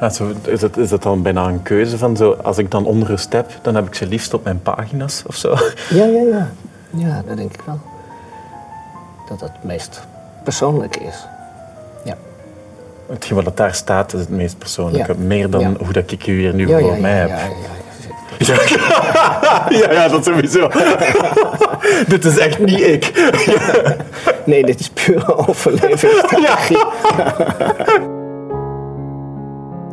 Ja, zo, is, het, is dat dan bijna een keuze van zo, als ik dan onrust heb, dan heb ik ze liefst op mijn pagina's of zo? Ja, ja, ja. Ja, dat denk ik wel. Dat dat het meest persoonlijk is. Ja. Hetgeen wat daar staat is het meest persoonlijke. Ja. Meer dan Ja. hoe dat ik u hier nu voor mij ja, heb. ja, ja, zeker. Ja, ja, dat sowieso. Dit is echt niet ik. Nee, dit is pure overlevingsstrategie.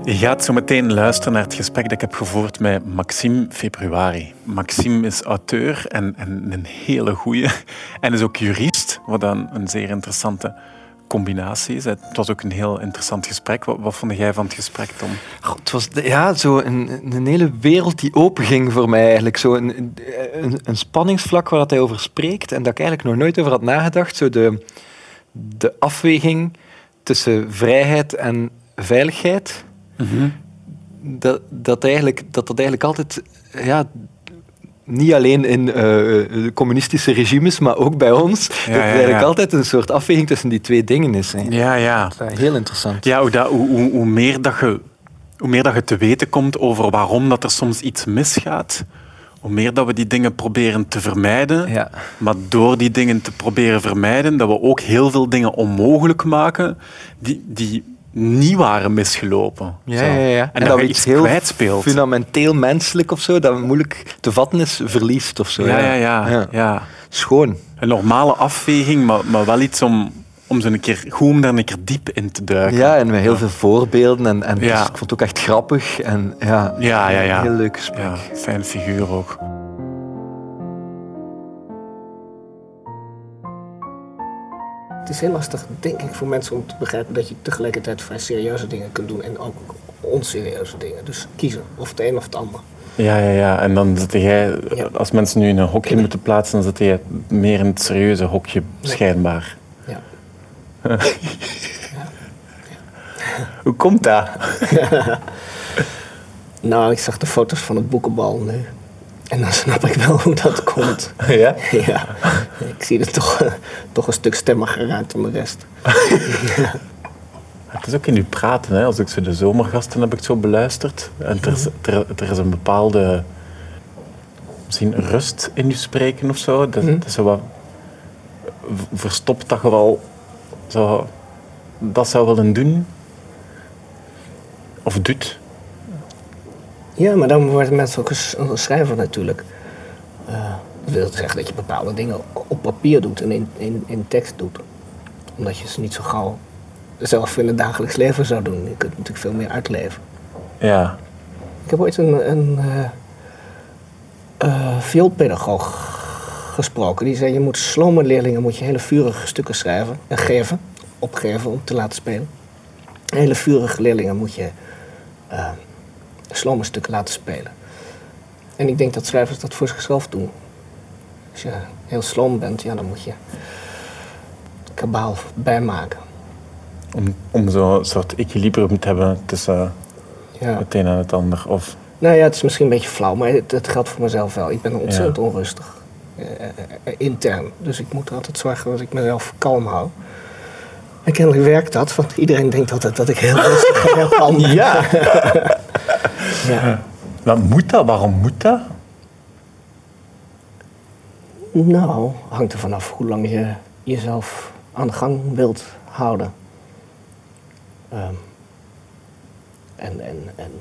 Je gaat zo meteen luisteren naar het gesprek dat ik heb gevoerd met Maxime Februari. Maxime is auteur en, en een hele goeie. En is ook jurist, wat dan een zeer interessante combinatie is. Het was ook een heel interessant gesprek. Wat, vond jij van het gesprek, Tom? Het was ja, zo een, een hele wereld die openging voor mij eigenlijk. Zo een, een, spanningsvlak waar hij over spreekt en dat ik eigenlijk nog nooit over had nagedacht. Zo de, de afweging tussen vrijheid en veiligheid. Dat, dat, eigenlijk, dat dat eigenlijk altijd... Ja, niet alleen in eh, communistische regimes, maar ook bij ons. dat ja, er eigenlijk ja. altijd een soort afweging tussen die twee dingen is. Hè. Ja, ja. Dat is Heel interessant. Ja, hoe, dat, hoe, hoe, hoe meer dat je, hoe meer dat je te weten komt over waarom dat er soms iets misgaat, hoe meer dat we die dingen proberen te vermijden. Ja. Maar door die dingen te proberen vermijden, dat we ook heel veel dingen onmogelijk maken die, die niet waren misgelopen. Ja, ja, ja. En, dat, je iets kwijtspeelt. fundamenteel menselijk of zo, dat moeilijk te vatten is, verliest of zo. Ja, ja, ja, ja. Ja. Schoon. Een normale afweging, maar, maar wel iets om, om zo een keer goed om daar een keer diep in te duiken. Ja, en met heel veel voorbeelden. En, en Ja. dus ik vond het ook echt grappig. En ja, ja, ja. ja. heel leuk gesprek. Ja, fijn figuur ook. Het is heel lastig, denk ik, voor mensen om te begrijpen dat je tegelijkertijd vrij serieuze dingen kunt doen en ook onserieuze dingen. Dus kiezen, of het een of het ander. Ja, ja, ja. En dan zit jij, Ja. als mensen nu in een hokje moeten plaatsen, dan zit jij meer in het serieuze hokje, schijnbaar. Ja. Hoe komt dat? Nou, ik zag de foto's van het boekenbal nu. En dan snap ik wel hoe dat komt. Ja? Ja, ik zie er toch, toch een stuk stemmiger uit dan de rest. Het is ook in uw praten. Hè. Als ik zo de zomergasten heb ik zo beluisterd. En er, is, er, er is een bepaalde misschien rust in uw spreken of zo. Dat, dat is zo wat verstopt dat je wel zo, dat zou willen doen. Of doet. Ja, maar dan wordt mensen ook een schrijver natuurlijk. Eh, dat wil zeggen dat je bepaalde dingen op papier doet en in, in, in tekst doet. Omdat je ze niet zo gauw zelf in het dagelijks leven zou doen. Je kunt natuurlijk veel meer uitleven. Ja. Ik heb ooit een, een eh, eh, vioolpedagoog gesproken. Die zei, je moet slome leerlingen moet je hele vurige stukken schrijven en geven, opgeven om te laten spelen. Hele vurige leerlingen moet je eh slome stukken laten spelen. En ik denk dat schrijvers dat voor zichzelf doen. Als je heel sloom bent, ja, dan moet je kabaal bijmaken. Om, om zo'n soort equilibrium te hebben tussen Ja. het een en het ander. Of, Nou ja, het is misschien een beetje flauw, maar het, het geldt voor mezelf wel. Ik ben ontzettend onrustig. eh, eh, intern. Dus ik moet altijd zorgen dat ik mezelf kalm hou. En kennelijk werkt dat, want iedereen denkt altijd dat ik heel rustig en heel kalm ben. Ja. Ja. moet dat? Waarom moet dat? Nou, hangt er vanaf hoe lang je jezelf aan de gang wilt houden. Ehm, en, en, en,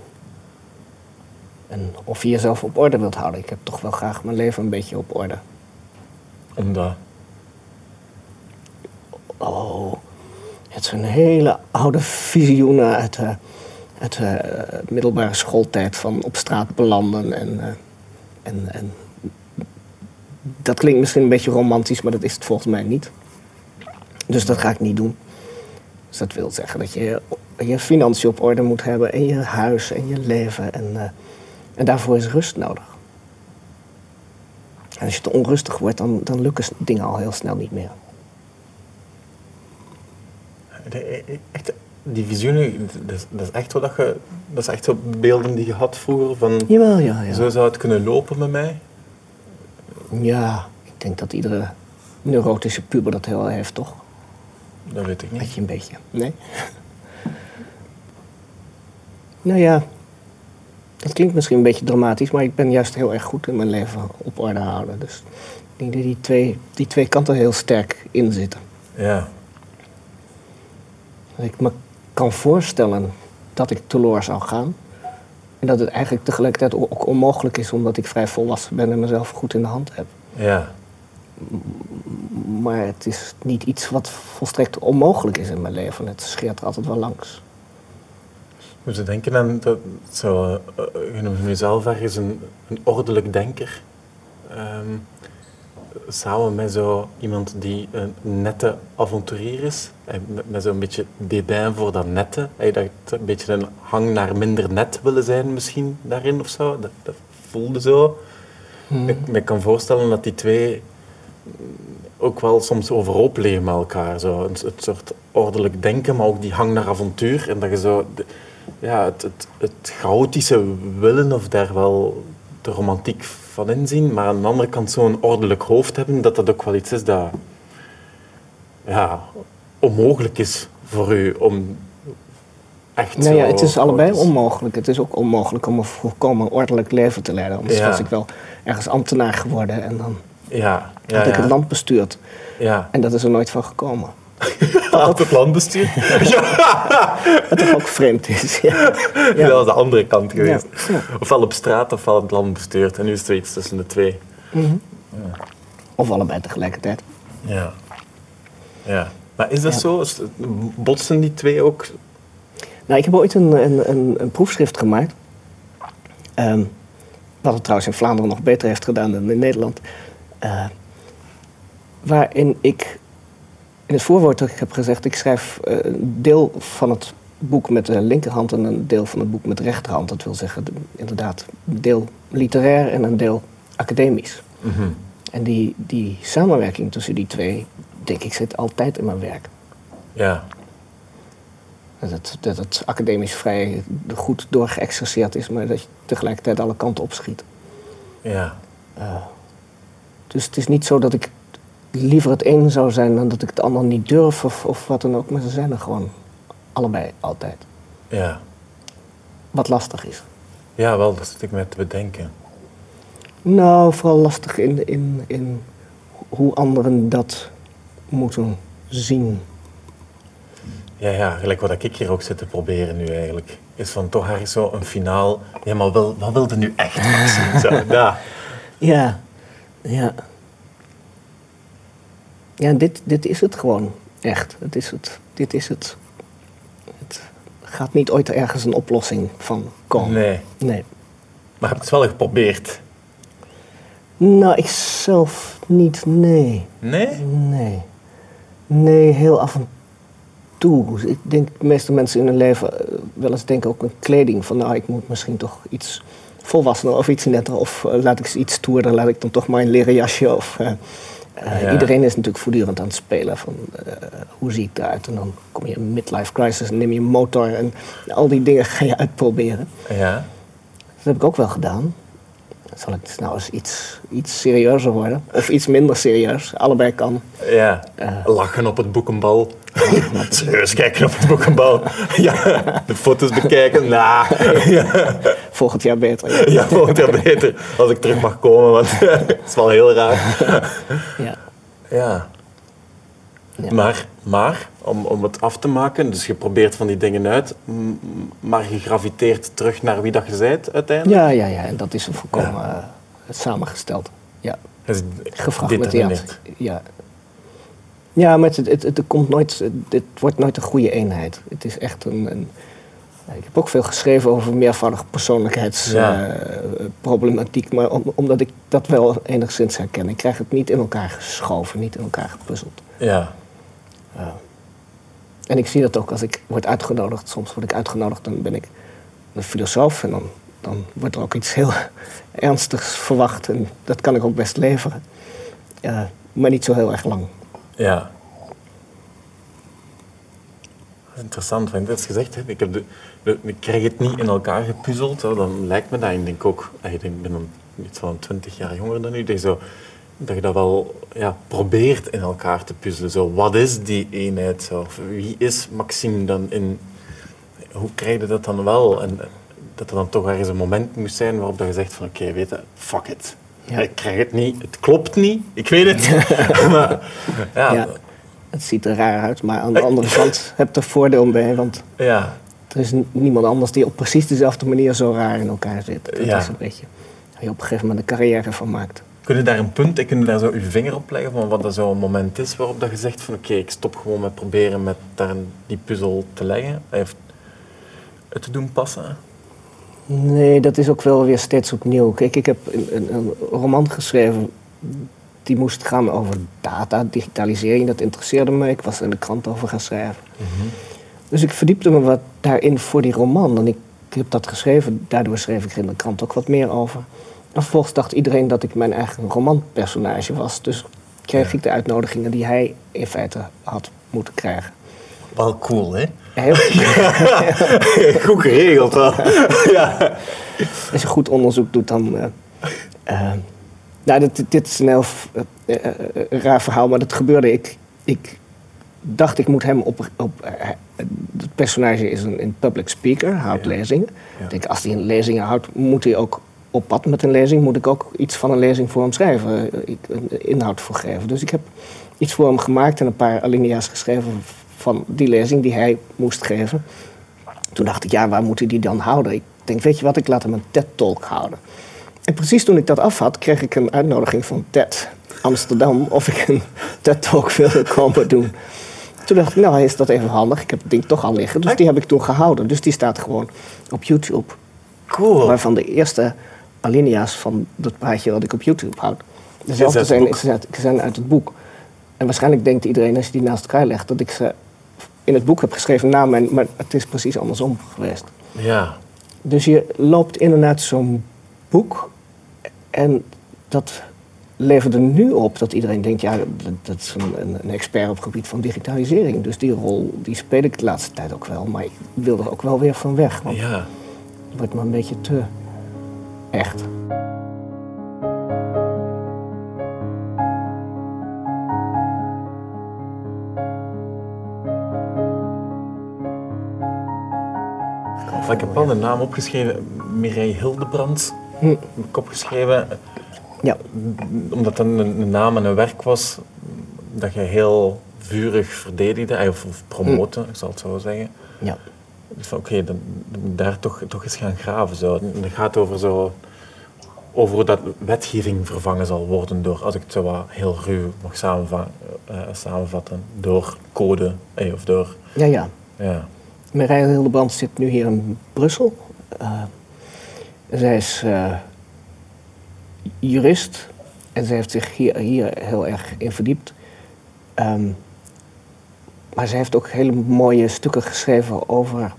en of je jezelf op orde wilt houden. Ik heb toch wel graag mijn leven een beetje op orde. Omdat... Oh, het zijn hele oude visioenen uit de, uit de eh, middelbare schooltijd van op straat belanden. En, eh, en, en dat klinkt misschien een beetje romantisch, maar dat is het volgens mij niet. Dus dat ga ik niet doen. Dus dat wil zeggen dat je je financiën op orde moet hebben en je huis en je leven. En, eh, en daarvoor is rust nodig. En als je te onrustig wordt, dan, dan lukken dingen al heel snel niet meer. De- Echt, die visioenen, dat is, dat is echt wat dat je... Dat is echt zo beelden die je had vroeger van... Jawel, ja, ja. Zo zou het kunnen lopen met mij. Ja, ik denk dat iedere neurotische puber dat heel heeft, toch? Dat weet ik niet. Weet je een beetje. Nee? Nou ja, dat klinkt misschien een beetje dramatisch, maar ik ben juist heel erg goed in mijn leven op orde houden. Dus ik denk dat die twee, die twee kanten heel sterk in zitten. Ja. Dat ik me kan voorstellen dat ik teloor zou gaan. En dat het eigenlijk tegelijkertijd ook onmogelijk is, omdat ik vrij volwassen ben en mezelf goed in de hand heb. Ja. Maar het is niet iets wat volstrekt onmogelijk is in mijn leven. Het scheert er altijd wel langs. Moet je denken aan dat, zo, uh, je noemt ergens een, een ordelijk denker. Ehm, samen met zo iemand die een nette avonturier is, met, met zo'n beetje dédain voor dat nette. Dat een beetje een hang naar minder net willen zijn misschien daarin of zo. Dat, dat voelde zo. Hmm. Ik me kan voorstellen dat die twee ook wel soms overhoop liggen met elkaar. Zo. Een, het soort ordelijk denken, maar ook die hang naar avontuur. En dat je zo de- ja, het, het, het chaotische willen of daar wel de romantiek van inzien, maar aan de andere kant zo'n ordelijk hoofd hebben, dat dat ook wel iets is dat ja, onmogelijk is voor u om echt Nou ja, zo het is allebei onmogelijk. Het is ook onmogelijk om een volkomen ordelijk leven te leiden. Anders Ja. was ik wel ergens ambtenaar geworden en dan Ja, ja, had ik het land bestuurd. Ja. En dat is er nooit van gekomen. Had het land bestuurd? Wat toch ook vreemd is. Ja. Dat was de andere kant geweest. Ja. Ja. Ofwel op straat ofwel het land bestuurd. En nu is er iets tussen de twee. Of allebei tegelijkertijd. Ja. ja. Maar is dat Ja. zo? Botsen die twee ook? Nou, ik heb ooit een, een, een, een proefschrift gemaakt. Ehm, wat het trouwens in Vlaanderen nog beter heeft gedaan dan in Nederland. Eh, waarin ik in het voorwoord ook heb gezegd... ik schrijf eh, een deel van het boek met de linkerhand... en een deel van het boek met de rechterhand. Dat wil zeggen, de- inderdaad, een deel literair en een deel academisch. En die, die samenwerking tussen die twee, denk ik, zit altijd in mijn werk. Ja. Dat dat het academisch vrij goed doorgeëxerceerd is, maar dat je tegelijkertijd alle kanten opschiet. Ja. Dus het is niet zo dat ik liever het een zou zijn dan dat ik het ander niet durf of, of wat dan ook. Maar ze zijn er gewoon allebei altijd. Ja. Wat lastig is. Ja, wel, dat zit ik met te bedenken. Nou, vooral lastig in, in, in hoe anderen dat moeten zien. Ja, ja, gelijk wat ik hier ook zit te proberen nu eigenlijk. Is van toch ergens zo een finaal. Ja, maar wel, wat wilde nu echt? Zo, ja. Ja, ja. Ja, dit, dit is het gewoon. Echt. Het is het. Dit is het. Het gaat niet ooit ergens een oplossing van komen. Nee. Nee. Maar heb je het wel geprobeerd? Nou, ik zelf niet, nee. Nee? Nee. Nee, heel af en toe. Ik denk de meeste mensen in hun leven eh, wel eens denken ook aan kleding. Van nou, ik moet misschien toch iets volwassener of iets netter. Of eh, laat ik iets stoerder, laat ik dan toch maar een leren jasje. Of, eh, eh, Ja. Iedereen is natuurlijk voortdurend aan het spelen van eh, hoe zie ik eruit. En dan kom je in een midlife crisis en neem je een motor en al die dingen ga je uitproberen. Ja. Dat heb ik ook wel gedaan. Zal dus nou eens iets, iets serieuzer worden? Of iets minder serieus? Allebei kan. Ja. Lachen op het boekenbal. Serieus kijken op het boekenbal. Ja. De foto's bekijken. Nou. Ja. Volgend jaar beter. Ja. Ja, volgend jaar beter. Als ik terug mag komen, want het is wel heel raar. Ja. Ja. Ja. Maar, maar om, om het af te maken, dus je probeert van die dingen uit, maar je graviteert terug naar wie dat je bent uiteindelijk. Ja, ja, ja. En dat is een volkomen eh, samengesteld. Ja. Dus Gefragmenteerd. Ja. Ja, maar het, het, het, komt nooit, het wordt nooit een goede eenheid. Het is echt een. een ik heb ook veel geschreven over meervoudige Ja. persoonlijkheidsproblematiek, maar om- omdat ik dat wel enigszins herken. Ik krijg het niet in elkaar geschoven, niet in elkaar gepuzzeld. Ja. En ik zie dat ook als ik word uitgenodigd. Soms word ik uitgenodigd, dan ben ik een filosoof en dan, wordt er ook iets heel ernstigs verwacht. En dat kan ik ook best leveren. Maar niet zo heel erg lang. Ja. Interessant, want dat gezegd, ik, krijg het niet in elkaar gepuzzeld. Dan lijkt me dat, ik denk ook, ik ben dan iets van 20 jaar jonger dan u, dat je, zo, dat, je dat wel ja, probeert in elkaar te puzzelen. Zo, wat is die eenheid? Zo? Of Wie is Maxime dan in hoe krijg je dat dan wel? En dat er dan toch ergens een moment moest zijn waarop je zegt van oké, weet je, fuck it. Ja. Ik krijg het niet, het klopt niet, ik weet het. maar, ja. Het ziet er raar uit, maar aan de andere kant heb je er voordeel mee, want ja. er is niemand anders die op precies dezelfde manier zo raar in elkaar zit. Dat is een beetje waar je op een gegeven moment een carrière van maakt. Kun je daar een punt, kun je daar zo je vinger op leggen van wat dat zo'n moment is waarop dat je zegt van oké, ik stop gewoon met proberen met daar die puzzel te leggen, heeft het te doen passen? Nee, dat is ook wel weer steeds opnieuw. Kijk, ik heb een, een, een roman geschreven die moest gaan over data, digitalisering. Dat interesseerde me. Ik was er in de krant over gaan schrijven. Dus ik verdiepte me wat daarin voor die roman. En ik heb dat geschreven. Daardoor schreef ik er in de krant ook wat meer over. En vervolgens dacht iedereen dat ik mijn eigen romanpersonage was. Dus kreeg ik de uitnodigingen die hij in feite had moeten krijgen. Wel cool, hè? Heel, Goed geregeld wel. ja. Als je goed onderzoek doet, dan. eh, eh, nou, dit, dit is een heel eh, raar verhaal, maar dat gebeurde. Ik, ik dacht, ik moet hem op. op het personage is een, een public speaker, houdt Ja. lezingen. Ik denk, als hij een lezingen houdt, moet hij ook op pad met een lezing. Moet ik ook iets van een lezing voor hem schrijven, eh, inhoud voor geven. Dus ik heb iets voor hem gemaakt en een paar alinea's geschreven van die lezing die hij moest geven. Toen dacht ik, ja, waar moet hij die dan houden? Ik denk, weet je wat, ik laat hem een TED-talk houden. En precies toen ik dat af had, kreeg ik een uitnodiging van TED Amsterdam of ik een TED-talk wilde komen doen. Toen dacht ik, nou is dat even handig. Ik heb het ding toch al liggen. Dus die heb ik toen gehouden. Dus die staat gewoon op YouTube. Cool. Waarvan de eerste alinea's van dat praatje dat ik op YouTube houd. Dezelfde zijn, zijn, uit, zijn uit het boek. En waarschijnlijk denkt iedereen als je die naast elkaar legt... dat ik ze in het boek heb geschreven na mijn... maar het is precies andersom geweest. Ja. Dus je loopt in en uit zo'n boek. En dat leverde nu op dat iedereen denkt... ja, dat, is een, een, expert op het gebied van digitalisering. Dus die rol die speel ik de laatste tijd ook wel. Maar ik wil er ook wel weer van weg. Want Ja. het wordt me een beetje te echt. Ik heb al de naam opgeschreven, Mireille Hildebrand. Hm. Heb ik opgeschreven, Ja, omdat dat een, een naam en een werk was dat je heel vurig verdedigde, eh, of, of promoten, ik zal het zo zeggen. ja. Dus van, oké, moet daar toch, toch eens gaan graven. Zo. Het gaat over, zo, over hoe dat wetgeving vervangen zal worden door, als ik het zo wat heel ruw mag eh, samenvatten, door code eh, of door... ja, ja. Ja. Hildebrand zit nu hier in Brussel. Eh, zij is jurist en zij heeft zich hier, hier heel erg in verdiept. Ehm, maar zij heeft ook hele mooie stukken geschreven over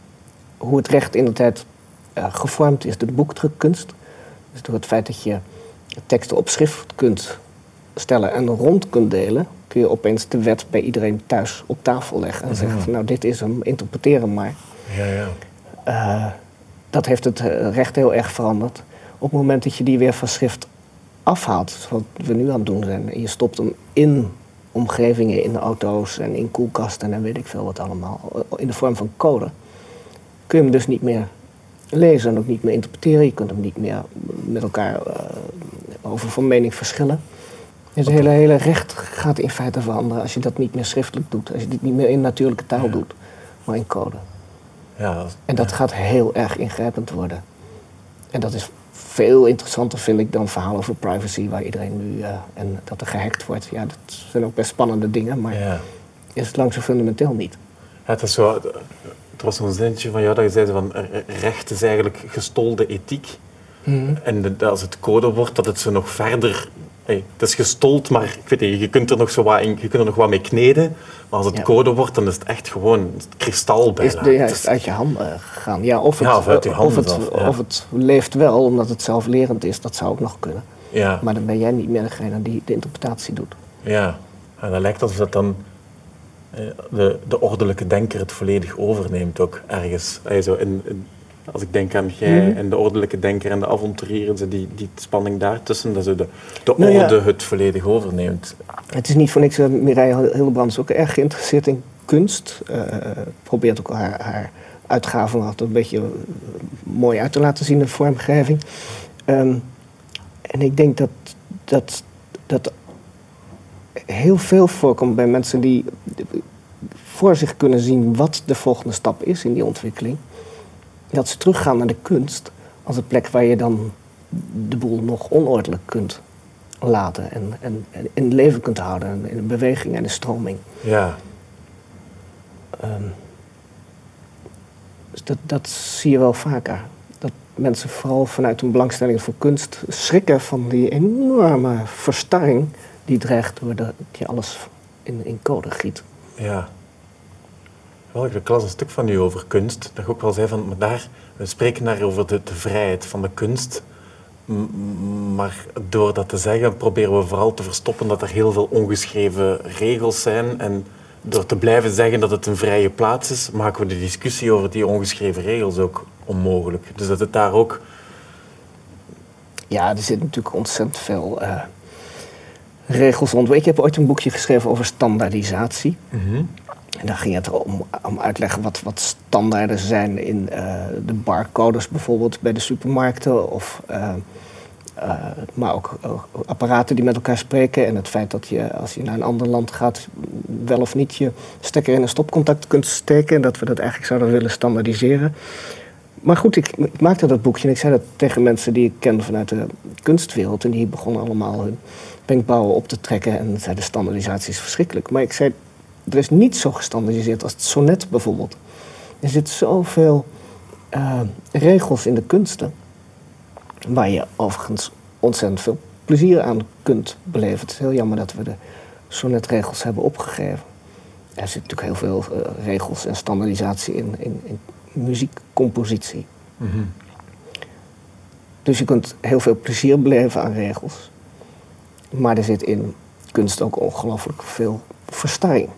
hoe het recht in de tijd gevormd is door de boekdrukkunst. Dus door het feit dat je teksten op schrift kunt stellen en rond kunt delen, kun je opeens de wet bij iedereen thuis op tafel leggen. En zeggen van nou dit is hem, interpreteer hem maar. Ja, ja. Eh, dat heeft het eh, recht heel erg veranderd. Op het moment dat je die weer van schrift afhaalt, wat we nu aan het doen zijn, en je stopt hem in omgevingen, in auto's en in koelkasten en weet ik veel wat allemaal, eh, in de vorm van code, kun je hem dus niet meer lezen en ook niet meer interpreteren. Je kunt hem niet meer met elkaar eh, over van mening verschillen. Dus het hele, hele recht gaat in feite veranderen als je dat niet meer schriftelijk doet, als je dit niet meer in natuurlijke taal Ja. doet, maar in code. ja En dat gaat heel erg ingrijpend worden. En dat is veel interessanter, vind ik, dan verhalen over privacy, waar iedereen nu. eh, en dat er gehackt wordt. Ja, dat zijn ook best spannende dingen, maar ja. is het lang zo fundamenteel niet. Het, is zo, het was zo'n zinnetje van jou dat je zei van recht is eigenlijk gestolde ethiek. En de- als het code wordt, dat het zo nog verder... Hey, het is gestold, maar ik weet niet, je kunt er nog, zo wat in, je kunt er nog wat mee kneden. Maar als het Ja. code wordt, dan is het echt gewoon kristal bijna. Is, ja, is het uit je handen gegaan? Ja, of het, Ja, of uit je of, handen het, zelf, ja. of het leeft wel, omdat het zelflerend is. Dat zou ook nog kunnen. ja, Maar dan ben jij niet meer degene die de interpretatie doet. ja. En dat lijkt alsof dat dan de, de ordelijke denker het volledig overneemt ook ergens. Eh, zo in, in- als ik denk aan jij Mhm. en de ordelijke denker en de avonturier, die, die spanning daartussen, dat de, de Nou ja. orde het volledig overneemt. Het is niet voor niks dat Mireille is ook erg geïnteresseerd in kunst. Eh, probeert ook haar, haar uitgave om het een beetje mooi uit te laten zien, de vormgeving. Ehm, en ik denk dat, dat, dat heel veel voorkomt bij mensen die voor zich kunnen zien wat de volgende stap is in die ontwikkeling. Dat ze teruggaan naar de kunst als een plek waar je dan de boel nog onordelijk kunt laten en, en, en in leven kunt houden, en in beweging en in stroming. Ja. Ehm, dus dat, dat zie je wel vaker. Dat mensen vooral vanuit hun belangstelling voor kunst schrikken van die enorme verstarring die dreigt doordat je alles in, in code giet. Ja. Wel, ik las een stuk van u over kunst. Dat je ook wel zei van, maar daar, we spreken daar over de, de vrijheid van de kunst. Maar door dat te zeggen, proberen we vooral te verstoppen dat er heel veel ongeschreven regels zijn. En door te blijven zeggen dat het een vrije plaats is, maken we de discussie over die ongeschreven regels ook onmogelijk. Dus dat het daar ook. Ja, er zit natuurlijk ontzettend veel eh, regels rond. Ik heb ooit een boekje geschreven over standaardisatie. En dan ging het om, om uitleggen wat, wat standaarden zijn in eh, de barcodes bijvoorbeeld bij de supermarkten. Of, eh, eh, maar ook, ook apparaten die met elkaar spreken. En het feit dat je als je naar een ander land gaat wel of niet je stekker in een stopcontact kunt steken. En dat we dat eigenlijk zouden willen standaardiseren. Maar goed, ik, ik maakte dat boekje en ik zei dat tegen mensen die ik ken vanuit de kunstwereld. En die begonnen allemaal hun wenkbrauwen op te trekken en zeiden standaardisatie is verschrikkelijk. Maar ik zei, er is niet zo gestandaardiseerd als het sonnet bijvoorbeeld. Er zitten zoveel eh, regels in de kunsten, waar je overigens ontzettend veel plezier aan kunt beleven. Het is heel jammer dat we de sonnetregels hebben opgegeven. Er zitten natuurlijk heel veel eh, regels en standaardisatie in, in, in muziekcompositie. Dus je kunt heel veel plezier beleven aan regels. Maar er zit in kunst ook ongelooflijk veel verstarring.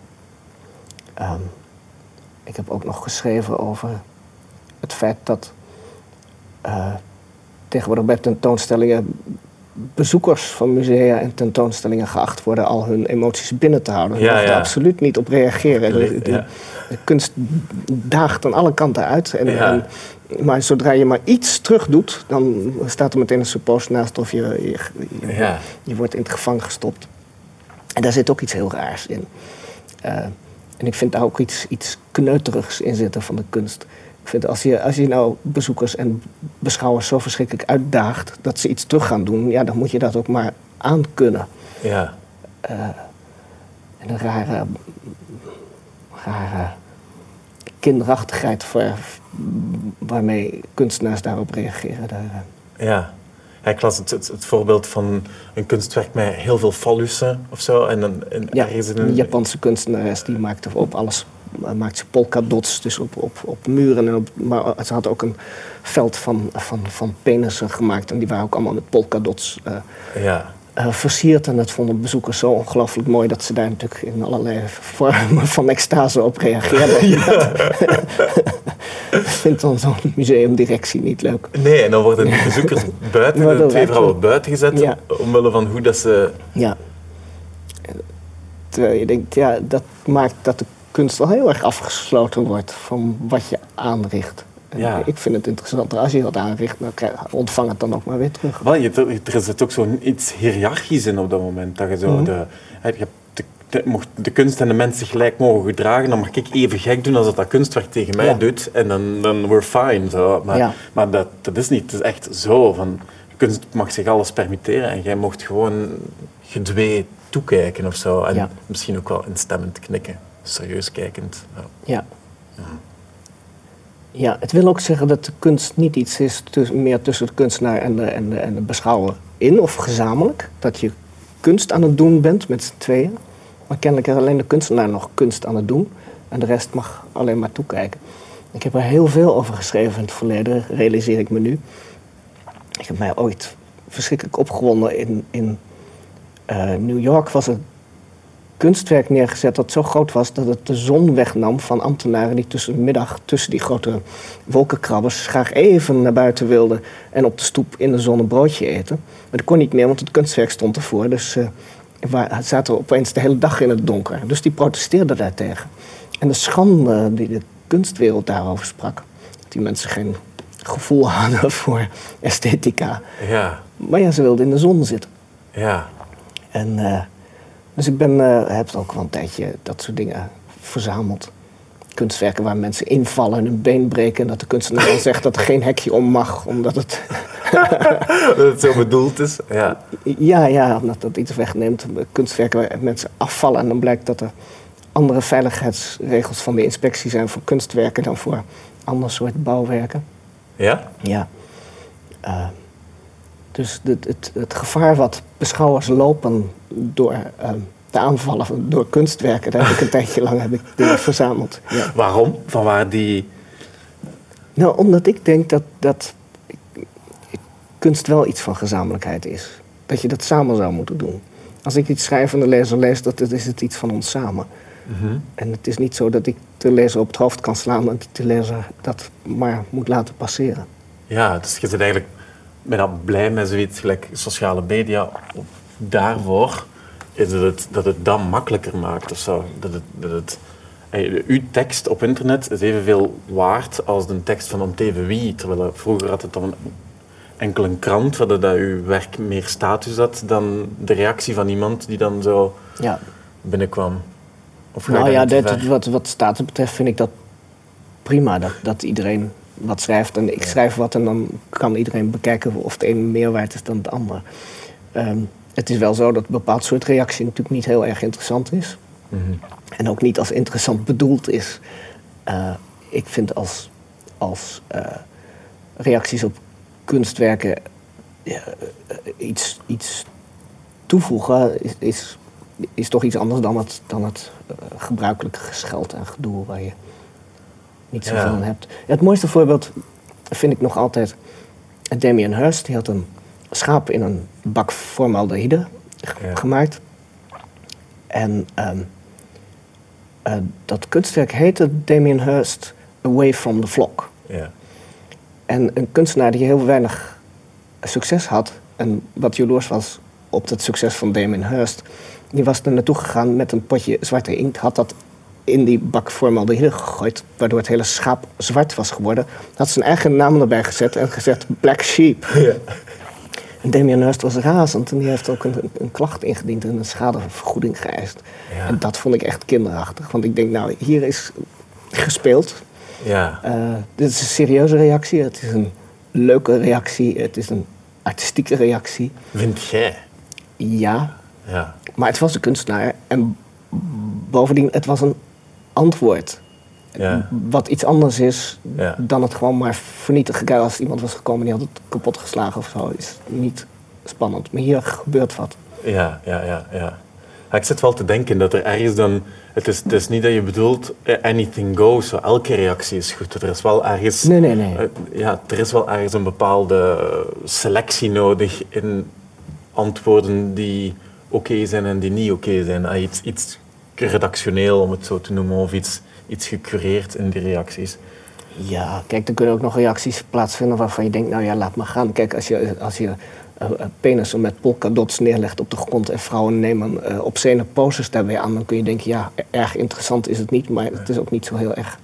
Ehm, ik heb ook nog geschreven over het feit dat eh, tegenwoordig bij tentoonstellingen bezoekers van musea en tentoonstellingen geacht worden al hun emoties binnen te houden. Ze Ja, mogen er ja. absoluut niet op reageren. De, de- Ja. de kunst daagt aan alle kanten uit. En, Ja. en- maar zodra je maar iets terug doet, dan staat er meteen een suppost naast of je, je, je wordt in het gevangen gestopt. En daar zit ook iets heel raars in. Eh, en ik vind daar ook iets, iets kneuterigs in zitten van de kunst. Vind als je, als je nou bezoekers en beschouwers zo verschrikkelijk uitdaagt dat ze iets terug gaan doen, ja, dan moet je dat ook maar aankunnen. Ja. En een rare, rare kinderachtigheid voor, waarmee kunstenaars daarop reageren. Daar, eh, Ja. Ja, ik las het, het, het voorbeeld van een kunstwerk met heel veel fallussen of zo. En, dan en Ja, ergens een een... Japanse kunstenares die maakte op alles eh, maakt ze polkadots, dus op, op, op muren. En op, maar ze had ook een veld van, van, van penissen gemaakt. En die waren ook allemaal met polkadots eh, Ja. eh, versierd. En dat vonden bezoekers zo ongelooflijk mooi dat ze daar natuurlijk in allerlei vormen van extase op reageerden. Dat vindt dan zo'n museumdirectie niet leuk. Nee, en dan worden die bezoekers buiten, de twee vrouwen buiten gezet, Ja. omwille van hoe dat ze... Ja. Terwijl je denkt, ja, dat maakt dat de kunst wel heel erg afgesloten wordt van wat je aanricht. Ja. Ik vind het interessanter als je wat aanricht, dan ontvang het dan ook maar weer terug. Wel, je, er zit ook zo'n iets hiërarchisch in op dat moment. Dat je zo Mhm. de, je de, de, mocht de kunst en de mens zich gelijk mogen gedragen, dan mag ik even gek doen als dat, dat kunstwerk tegen mij Ja. doet. En dan, dan we're fine. Zo. Maar, Ja. maar dat, dat is niet. Het is echt zo. Van, kunst mag zich alles permitteren en jij mocht gewoon gedwee toekijken of zo. En misschien ook wel instemmend knikken. Serieus kijkend. Ja. Ja. Ja, het wil ook zeggen dat de kunst niet iets is meer tussen de kunstenaar en de, en, de, en de beschouwer in of gezamenlijk. Dat je kunst aan het doen bent met z'n tweeën. Maar kennelijk is alleen de kunstenaar nog kunst aan het doen. En de rest mag alleen maar toekijken. Ik heb er heel veel over geschreven in het verleden, realiseer ik me nu. Ik heb mij ooit verschrikkelijk opgewonden in, in eh, New York was een kunstwerk neergezet dat zo groot was dat het de zon wegnam van ambtenaren die tussen de middag tussen die grote wolkenkrabbers graag even naar buiten wilden en op de stoep in de zon een broodje eten. Maar dat kon niet meer, want het kunstwerk stond ervoor. Dus wa- zaten we opeens de hele dag in het donker. Dus die protesteerden daartegen. En de schande die, kunstwereld daarover sprak. Dat die mensen geen gevoel hadden voor esthetica. Ja, Maar ja, ze wilden in de zon zitten. ja. En, eh, dus ik ben, eh, heb ook wel een tijdje dat soort dingen verzameld. Kunstwerken waar mensen invallen en hun been breken. En dat de kunstenaar dan zegt dat er geen hekje om mag. Omdat het, Dat het zo bedoeld is. Ja, ja, ja, omdat dat iets wegneemt. Kunstwerken waar mensen afvallen. En dan blijkt dat er andere veiligheidsregels van de inspectie zijn voor kunstwerken dan voor ander soort bouwwerken. ja? Ja. Eh, dus het, het, het gevaar wat beschouwers lopen door eh, de aanvallen door kunstwerken, daar heb ik een tijdje lang heb ik dingen verzameld. Ja. Waarom? Van waar die... Nou, omdat ik denk dat, dat kunst wel iets van gezamenlijkheid is. Dat je dat samen zou moeten doen. Als ik iets schrijf en de lezer leest, dat, is het iets van ons samen. En het is niet zo dat ik de lezer op het hoofd kan slaan en de lezer dat maar moet laten passeren. Ja, dus je bent eigenlijk bijna blij met zoiets gelijk sociale media. Daarvoor is het, het dat het dat makkelijker maakt of zo. Dat het, dat uw tekst op internet is evenveel waard als de tekst van een TV. Terwijl vroeger had het dan enkel een krant, waar dat uw werk meer status had dan de reactie van iemand die dan zo Ja, binnenkwam. Of Nou ja, dat, wat, wat status betreft vind ik dat prima. Dat, dat iedereen wat schrijft en ik schrijf wat en dan kan iedereen bekijken of het een meer waard is dan het ander. Ehm, het is wel zo dat een bepaald soort reactie natuurlijk niet heel erg interessant is. Mhm. En ook niet als interessant bedoeld is. Eh, ik vind als, als eh, reacties op kunstwerken eh, iets, iets toevoegen is, is, is toch iets anders dan het, dan het gebruikelijke gescheld en gedoe waar je niet zoveel Ja. aan hebt. Het mooiste voorbeeld vind ik nog altijd Damien Hirst. Die had een schaap in een bak formaldehyde Ja. gemaakt. En ehm, eh, dat kunstwerk heette Damien Hirst Away from the Flock. Ja. En een kunstenaar die heel weinig succes had en wat jaloers was op het succes van Damien Hirst, die was er naartoe gegaan met een potje zwarte inkt, had dat in die bak formaldehyde gegooid, waardoor het hele schaap zwart was geworden. Had zijn eigen naam erbij gezet en gezegd Black Sheep. En Damien Hirst was razend en die heeft ook een, een klacht ingediend en een schadevergoeding geëist. Ja. En dat vond ik echt kinderachtig, want ik denk nou, hier is gespeeld. Ja. Eh, dit is een serieuze reactie, het is een leuke reactie, het is een artistieke reactie. Vind? Ja, Ja. maar het was een kunstenaar en bovendien, het was een antwoord. Ja. Wat iets anders is Ja. dan het gewoon maar vernietigen. Kijk, als iemand was gekomen die had het kapot geslagen of zo, is niet spannend. Maar hier gebeurt wat. Ja, ja, ja, ja. Ik zit wel te denken dat er ergens dan... Het is, het is niet dat je bedoelt, eh, anything goes, zo, elke reactie is goed. Er is wel ergens... Nee, nee, nee. eh, Ja, er is wel ergens een bepaalde selectie nodig in antwoorden die oké zijn en die niet oké zijn. Ah, Iets, iets redactioneel, om het zo te noemen, of iets, iets gecureerd in die reacties. Ja, kijk, er kunnen ook nog reacties plaatsvinden waarvan je denkt, nou ja, laat maar gaan. Kijk, als je, als je eh, penissen met polkadots neerlegt op de grond en vrouwen nemen eh obscene poses daarbij aan, dan kun je denken, ja, erg interessant is het niet, maar het is ook niet zo heel erg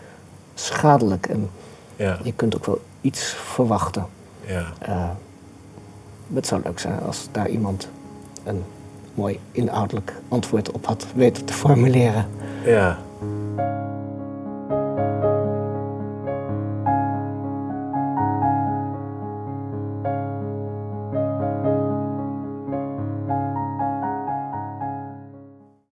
schadelijk. En Ja, je kunt ook wel iets verwachten. ja. Het zou leuk zijn als daar iemand een mooi inhoudelijk antwoord op had weten te formuleren. Ja,